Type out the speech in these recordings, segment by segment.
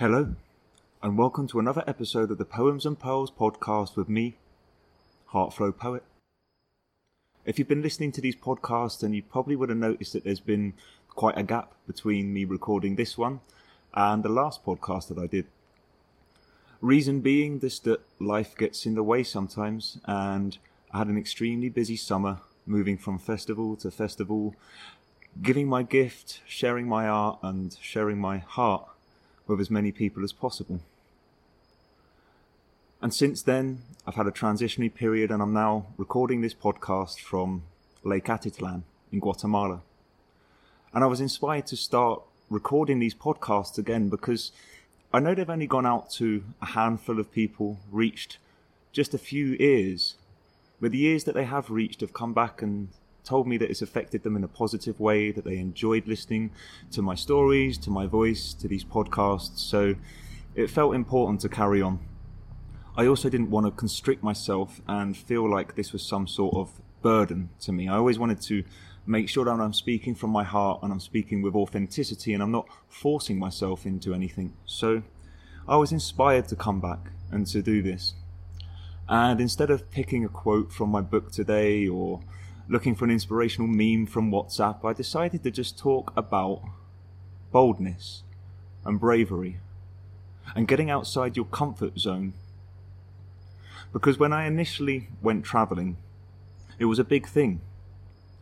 Hello, and welcome to another episode of the Poems and Pearls podcast with me, Hartfloe Poet. If you've been listening to these podcasts, then you probably would have noticed that there's been quite a gap between me recording this one and the last podcast that I did. Reason being this that life gets in the way sometimes, and I had an extremely busy summer, moving from festival to festival, giving my gift, sharing my art, and sharing my heart with as many people as possible. And since then, I've had a transitionary period, and I'm now recording this podcast from Lake Atitlan in Guatemala. And I was inspired to start recording these podcasts again because I know they've only gone out to a handful of people, reached just a few ears, but the ears that they have reached have come back and told me that it's affected them in a positive way, that they enjoyed listening to my stories, to my voice, to these podcasts. So it felt important to carry on. I also didn't want to constrict myself and feel like this was some sort of burden to me. I always wanted to make sure that I'm speaking from my heart and I'm speaking with authenticity and I'm not forcing myself into anything. So I was inspired to come back and to do this. And instead of picking a quote from my book today or looking for an inspirational meme from WhatsApp, I decided to just talk about boldness and bravery and getting outside your comfort zone. Because when I initially went travelling, it was a big thing.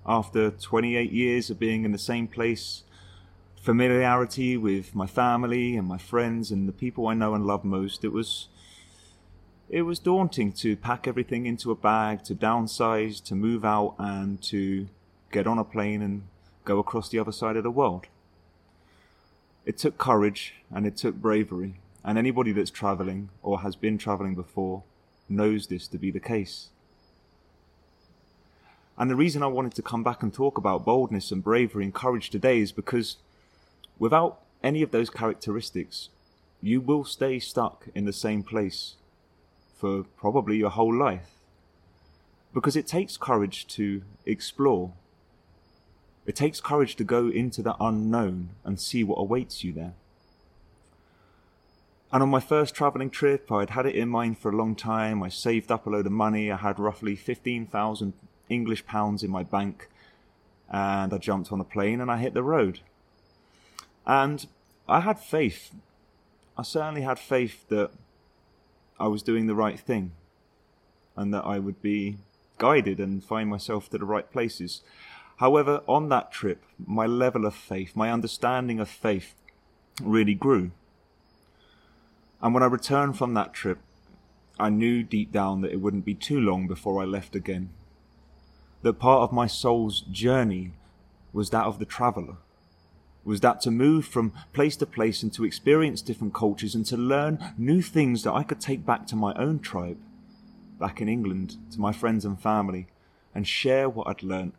After 28 years of being in the same place, familiarity with my family and my friends and the people I know and love most, it was it was daunting to pack everything into a bag, to downsize, to move out, and to get on a plane and go across the other side of the world. It took courage and it took bravery, and anybody that's traveling or has been traveling before knows this to be the case. And the reason I wanted to come back and talk about boldness and bravery and courage today is because without any of those characteristics, you will stay stuck in the same place for probably your whole life. Because it takes courage to explore. It takes courage to go into the unknown and see what awaits you there. And on my first travelling trip, I'd had it in mind for a long time. I saved up a load of money. I had roughly 15,000 English pounds in my bank. And I jumped on a plane and I hit the road. And I had faith. I certainly had faith that I was doing the right thing and that I would be guided and find myself to the right places. However, on that trip, my level of faith, my understanding of faith really grew. And when I returned from that trip, I knew deep down that it wouldn't be too long before I left again. That part of my soul's journey was that of the traveller was that to move from place to place and to experience different cultures and to learn new things that I could take back to my own tribe, back in England, to my friends and family, and share what I'd learnt,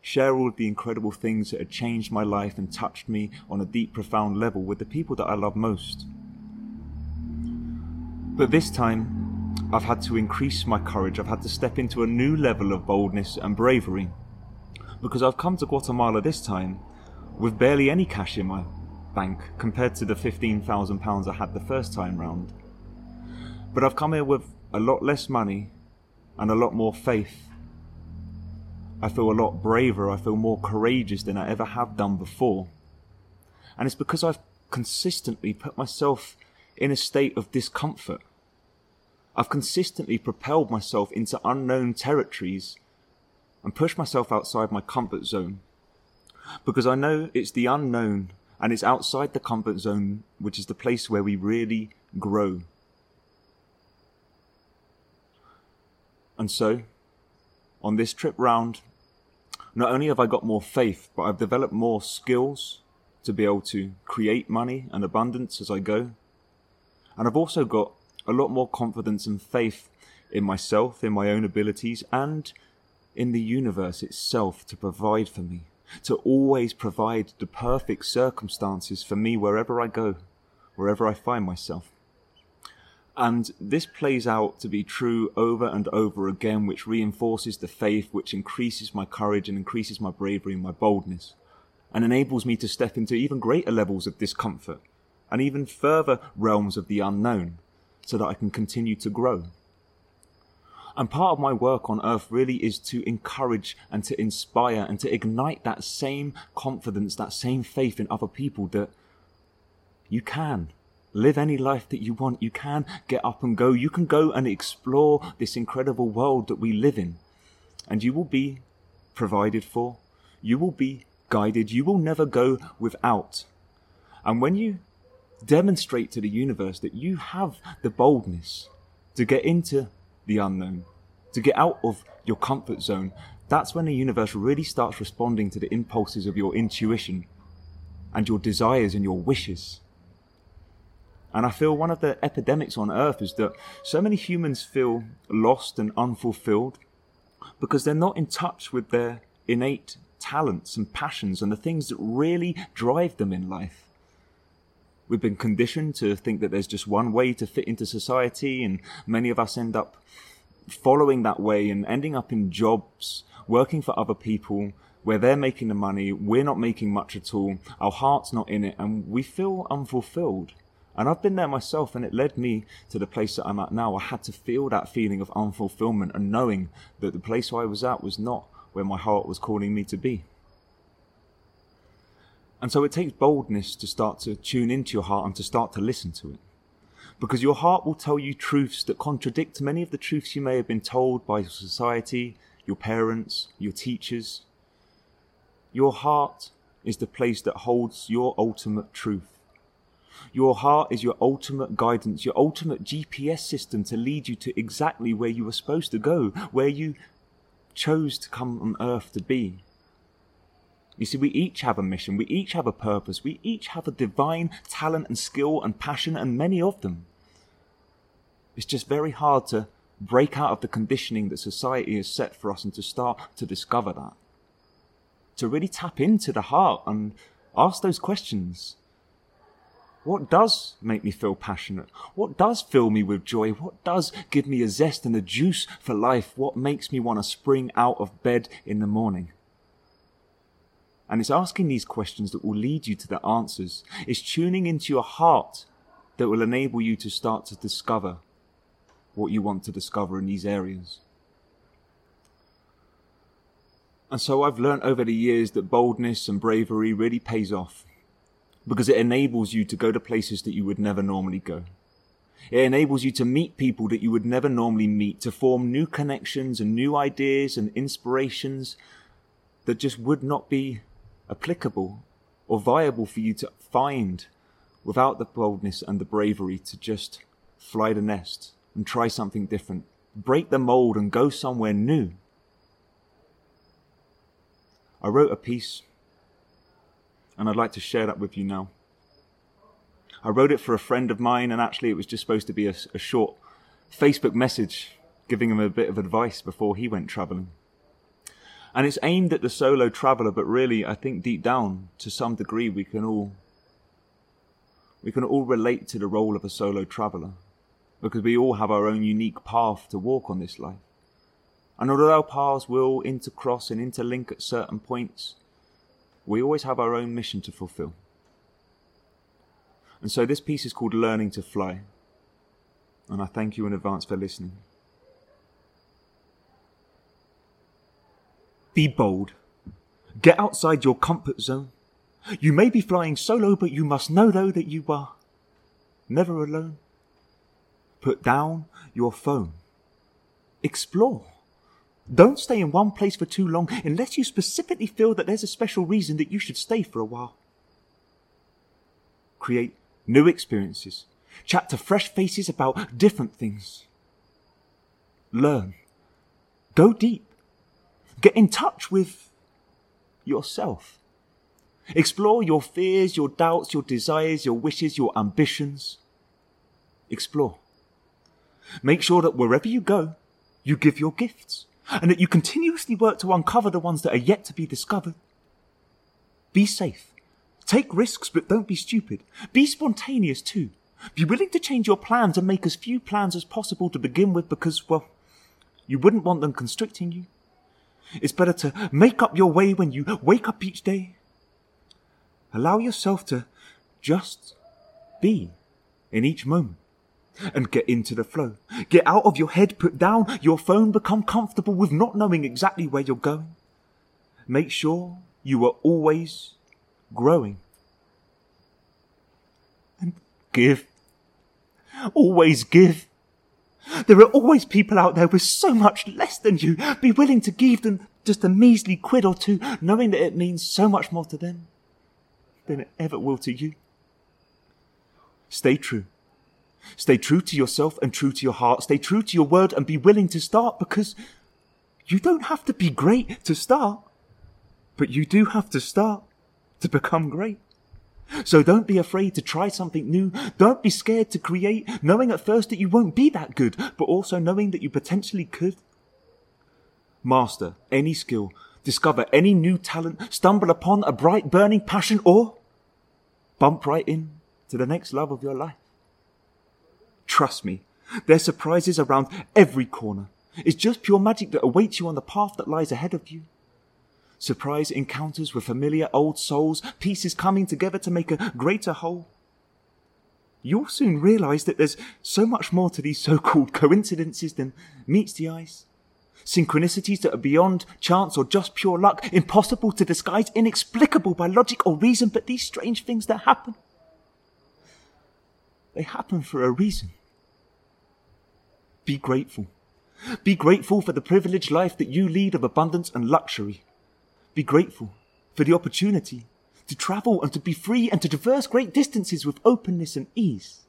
share all of the incredible things that had changed my life and touched me on a deep, profound level with the people that I love most. But this time, I've had to increase my courage, I've had to step into a new level of boldness and bravery. Because I've come to Guatemala this time with barely any cash in my bank compared to the £15,000 I had the first time round. But I've come here with a lot less money and a lot more faith. I feel a lot braver, I feel more courageous than I ever have done before. And it's because I've consistently put myself in a state of discomfort. I've consistently propelled myself into unknown territories and pushed myself outside my comfort zone because I know it's the unknown and it's outside the comfort zone, which is the place where we really grow. And so, on this trip round, not only have I got more faith, but I've developed more skills to be able to create money and abundance as I go. And I've also got a lot more confidence and faith in myself, in my own abilities, and in the universe itself to provide for me to always provide the perfect circumstances for me wherever I go, wherever I find myself. And this plays out to be true over and over again, which reinforces the faith, which increases my courage and increases my bravery and my boldness, and enables me to step into even greater levels of discomfort and even further realms of the unknown so that I can continue to grow. And part of my work on earth really is to encourage and to inspire and to ignite that same confidence, that same faith in other people that you can live any life that you want. You can get up and go. You can go and explore this incredible world that we live in. And you will be provided for. You will be guided. You will never go without. And when you demonstrate to the universe that you have the boldness to get into the unknown, to get out of your comfort zone, that's when the universe really starts responding to the impulses of your intuition and your desires and your wishes. And I feel one of the epidemics on earth is that so many humans feel lost and unfulfilled because they're not in touch with their innate talents and passions and the things that really drive them in life. We've been conditioned to think that there's just one way to fit into society, and many of us end up following that way and ending up in jobs, working for other people where they're making the money, we're not making much at all, our heart's not in it, and we feel unfulfilled. And I've been there myself, and it led me to the place that I'm at now. I had to feel that feeling of unfulfillment and knowing that the place where I was at was not where my heart was calling me to be. And so it takes boldness to start to tune into your heart and to start to listen to it. Because your heart will tell you truths that contradict many of the truths you may have been told by society, your parents, your teachers. Your heart is the place that holds your ultimate truth. Your heart is your ultimate guidance, your ultimate GPS system to lead you to exactly where you were supposed to go, where you chose to come on earth to be. You see, we each have a mission, we each have a purpose, we each have a divine talent and skill and passion, and many of them. It's just very hard to break out of the conditioning that society has set for us and to start to discover that. To really tap into the heart and ask those questions. What does make me feel passionate? What does fill me with joy? What does give me a zest and a juice for life? What makes me want to spring out of bed in the morning? And it's asking these questions that will lead you to the answers. It's tuning into your heart that will enable you to start to discover what you want to discover in these areas. And so I've learned over the years that boldness and bravery really pays off because it enables you to go to places that you would never normally go. It enables you to meet people that you would never normally meet, to form new connections and new ideas and inspirations that just would not be applicable or viable for you to find without the boldness and the bravery to just fly the nest and try something different, break the mold and go somewhere new. I wrote a piece and I'd like to share that with you now. I wrote it for a friend of mine, and actually, it was just supposed to be a, a short Facebook message giving him a bit of advice before he went traveling. And it's aimed at the solo traveler, but really, I think deep down, to some degree, we can all we can all relate to the role of a solo traveler because we all have our own unique path to walk on this life. And although our paths will intercross and interlink at certain points, we always have our own mission to fulfill. And so this piece is called Learning to Fly. And I thank you in advance for listening. Be bold. Get outside your comfort zone. You may be flying solo, but you must know, though, that you are never alone. Put down your phone. Explore. Don't stay in one place for too long unless you specifically feel that there's a special reason that you should stay for a while. Create new experiences. Chat to fresh faces about different things. Learn. Go deep. Get in touch with yourself. Explore your fears, your doubts, your desires, your wishes, your ambitions. Explore. Make sure that wherever you go, you give your gifts and that you continuously work to uncover the ones that are yet to be discovered. Be safe. Take risks, but don't be stupid. Be spontaneous too. Be willing to change your plans and make as few plans as possible to begin with because, well, you wouldn't want them constricting you. It's better to make up your way when you wake up each day. Allow yourself to just be in each moment and get into the flow. Get out of your head, put down your phone, become comfortable with not knowing exactly where you're going. Make sure you are always growing. And give. Always give. There are always people out there with so much less than you. Be willing to give them just a measly quid or two, knowing that it means so much more to them than it ever will to you. Stay true. Stay true to yourself and true to your heart. Stay true to your word and be willing to start because you don't have to be great to start, but you do have to start to become great. So don't be afraid to try something new. Don't be scared to create, knowing at first that you won't be that good, but also knowing that you potentially could. Master any skill, discover any new talent, stumble upon a bright burning passion, or bump right in to the next love of your life. Trust me, there's surprises around every corner. It's just pure magic that awaits you on the path that lies ahead of you. Surprise encounters with familiar old souls, pieces coming together to make a greater whole. You'll soon realize that there's so much more to these so-called coincidences than meets the eyes. Synchronicities that are beyond chance or just pure luck, impossible to disguise, inexplicable by logic or reason, but these strange things that happen. They happen for a reason. Be grateful. Be grateful for the privileged life that you lead of abundance and luxury. Be grateful for the opportunity to travel and to be free and to traverse great distances with openness and ease.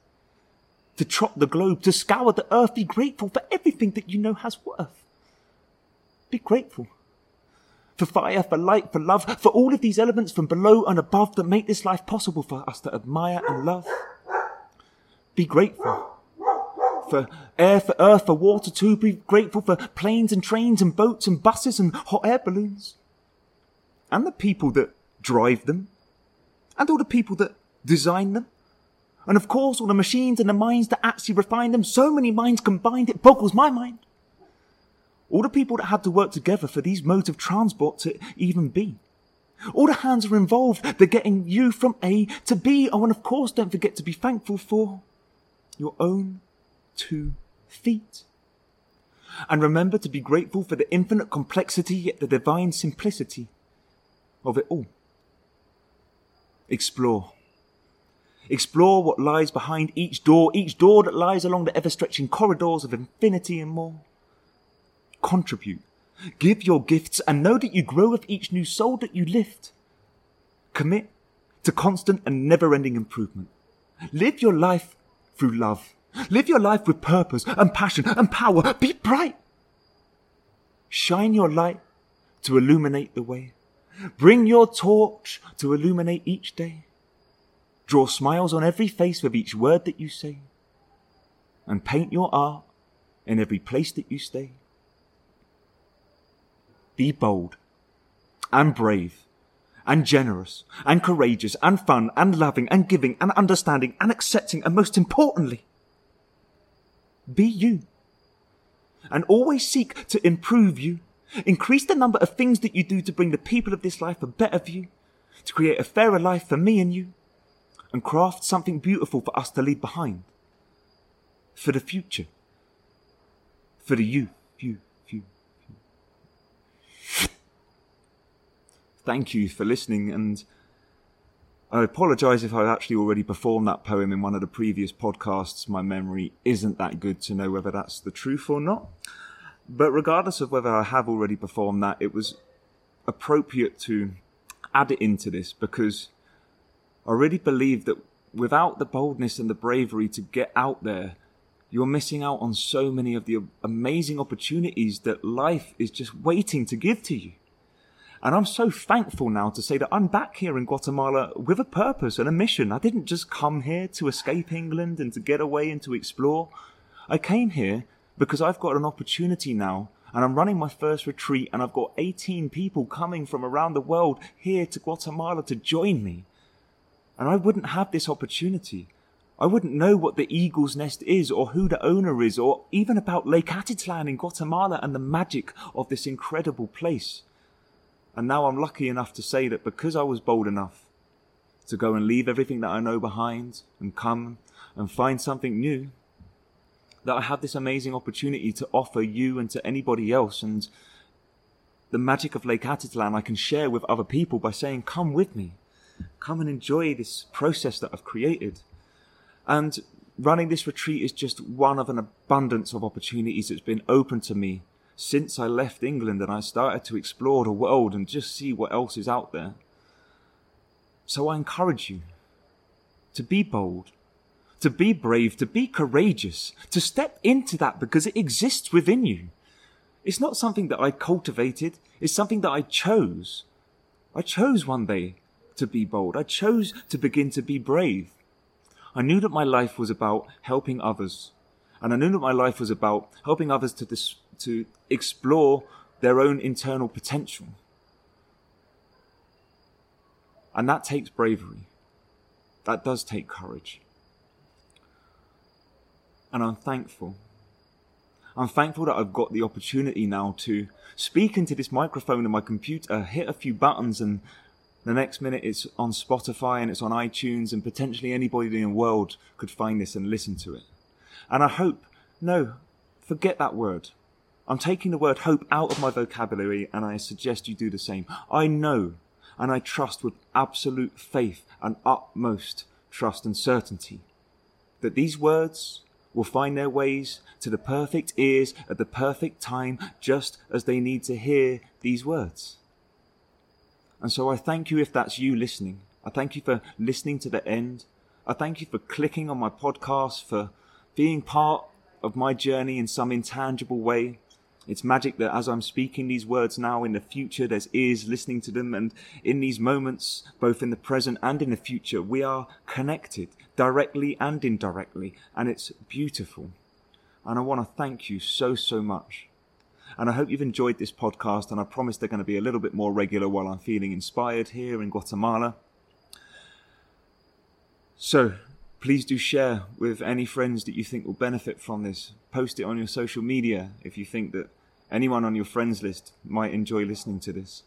To trot the globe, to scour the earth, be grateful for everything that you know has worth. Be grateful for fire, for light, for love, for all of these elements from below and above that make this life possible for us to admire and love. Be grateful for air, for earth, for water too. Be grateful for planes and trains and boats and buses and hot air balloons. And the people that drive them. And all the people that design them. And of course, all the machines and the minds that actually refine them. So many minds combined, it boggles my mind. All the people that had to work together for these modes of transport to even be. All the hands are involved. They're getting you from A to B. Oh, and of course, don't forget to be thankful for your own two feet. And remember to be grateful for the infinite complexity yet the divine simplicity of it all. Explore. Explore what lies behind each door, each door that lies along the ever stretching corridors of infinity and more. Contribute. Give your gifts and know that you grow with each new soul that you lift. Commit to constant and never ending improvement. Live your life through love. Live your life with purpose and passion and power. Be bright. Shine your light to illuminate the way. Bring your torch to illuminate each day. Draw smiles on every face with each word that you say. And paint your art in every place that you stay. Be bold and brave and generous and courageous and fun and loving and giving and understanding and accepting and most importantly, be you. And always seek to improve you. Increase the number of things that you do to bring the people of this life a better view, to create a fairer life for me and you, and craft something beautiful for us to leave behind. For the future. For the you, you, you, you. Thank you for listening and I apologise if I've actually already performed that poem in one of the previous podcasts. My memory isn't that good to know whether that's the truth or not. But regardless of whether I have already performed that, it was appropriate to add it into this because I really believe that without the boldness and the bravery to get out there, you're missing out on so many of the amazing opportunities that life is just waiting to give to you. And I'm so thankful now to say that I'm back here in Guatemala with a purpose and a mission. I didn't just come here to escape England and to get away and to explore. I came here because I've got an opportunity now and I'm running my first retreat and I've got 18 people coming from around the world here to Guatemala to join me. And I wouldn't have this opportunity. I wouldn't know what the Eagle's Nest is or who the owner is or even about Lake Atitlan in Guatemala and the magic of this incredible place. And now I'm lucky enough to say that because I was bold enough to go and leave everything that I know behind and come and find something new, that I have this amazing opportunity to offer you and to anybody else. And the magic of Lake Atitlan I can share with other people by saying, Come with me. Come and enjoy this process that I've created. And running this retreat is just one of an abundance of opportunities that's been open to me since I left England and I started to explore the world and just see what else is out there. So I encourage you to be bold, to be brave, to be courageous, to step into that because it exists within you. It's not something that I cultivated, it's something that I chose. I chose one day to be bold. I chose to begin to be brave. I knew that my life was about helping others. And I knew that my life was about helping others to, dis- to explore their own internal potential. And that takes bravery. That does take courage. And I'm thankful. I'm thankful that I've got the opportunity now to speak into this microphone and my computer, hit a few buttons, and the next minute it's on Spotify and it's on iTunes, and potentially anybody in the world could find this and listen to it. And I hope, no, forget that word. I'm taking the word hope out of my vocabulary and I suggest you do the same. I know and I trust with absolute faith and utmost trust and certainty that these words will find their ways to the perfect ears at the perfect time just as they need to hear these words. And so I thank you if that's you listening. I thank you for listening to the end. I thank you for clicking on my podcast, for being part of my journey in some intangible way. It's magic that as I'm speaking these words now in the future, there's ears listening to them. And in these moments, both in the present and in the future, we are connected directly and indirectly. And it's beautiful. And I want to thank you so, so much. And I hope you've enjoyed this podcast, and I promise they're going to be a little bit more regular while I'm feeling inspired here in Guatemala. So, please do share with any friends that you think will benefit from this. Post it on your social media if you think that anyone on your friends list might enjoy listening to this.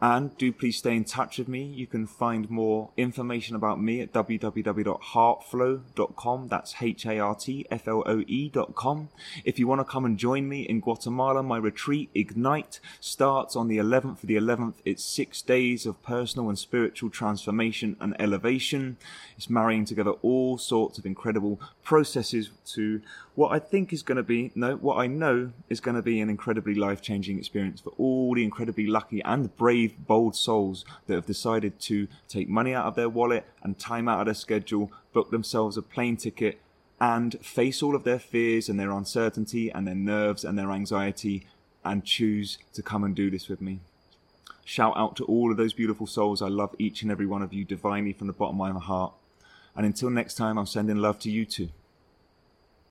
And do please stay in touch with me. You can find more information about me at www.hartfloe.com. That's H A R T F L O E.com. If you want to come and join me in Guatemala, my retreat, Ignite, starts on the 11th of the 11th. It's six days of personal and spiritual transformation and elevation. It's marrying together all sorts of incredible processes to what I think is going to be, no, what I know is going to be an incredibly life changing experience for all the incredibly lucky and brave, bold souls that have decided to take money out of their wallet and time out of their schedule, book themselves a plane ticket, and face all of their fears and their uncertainty and their nerves and their anxiety and choose to come and do this with me. Shout out to all of those beautiful souls. I love each and every one of you divinely from the bottom of my heart. And until next time, I'm sending love to you too.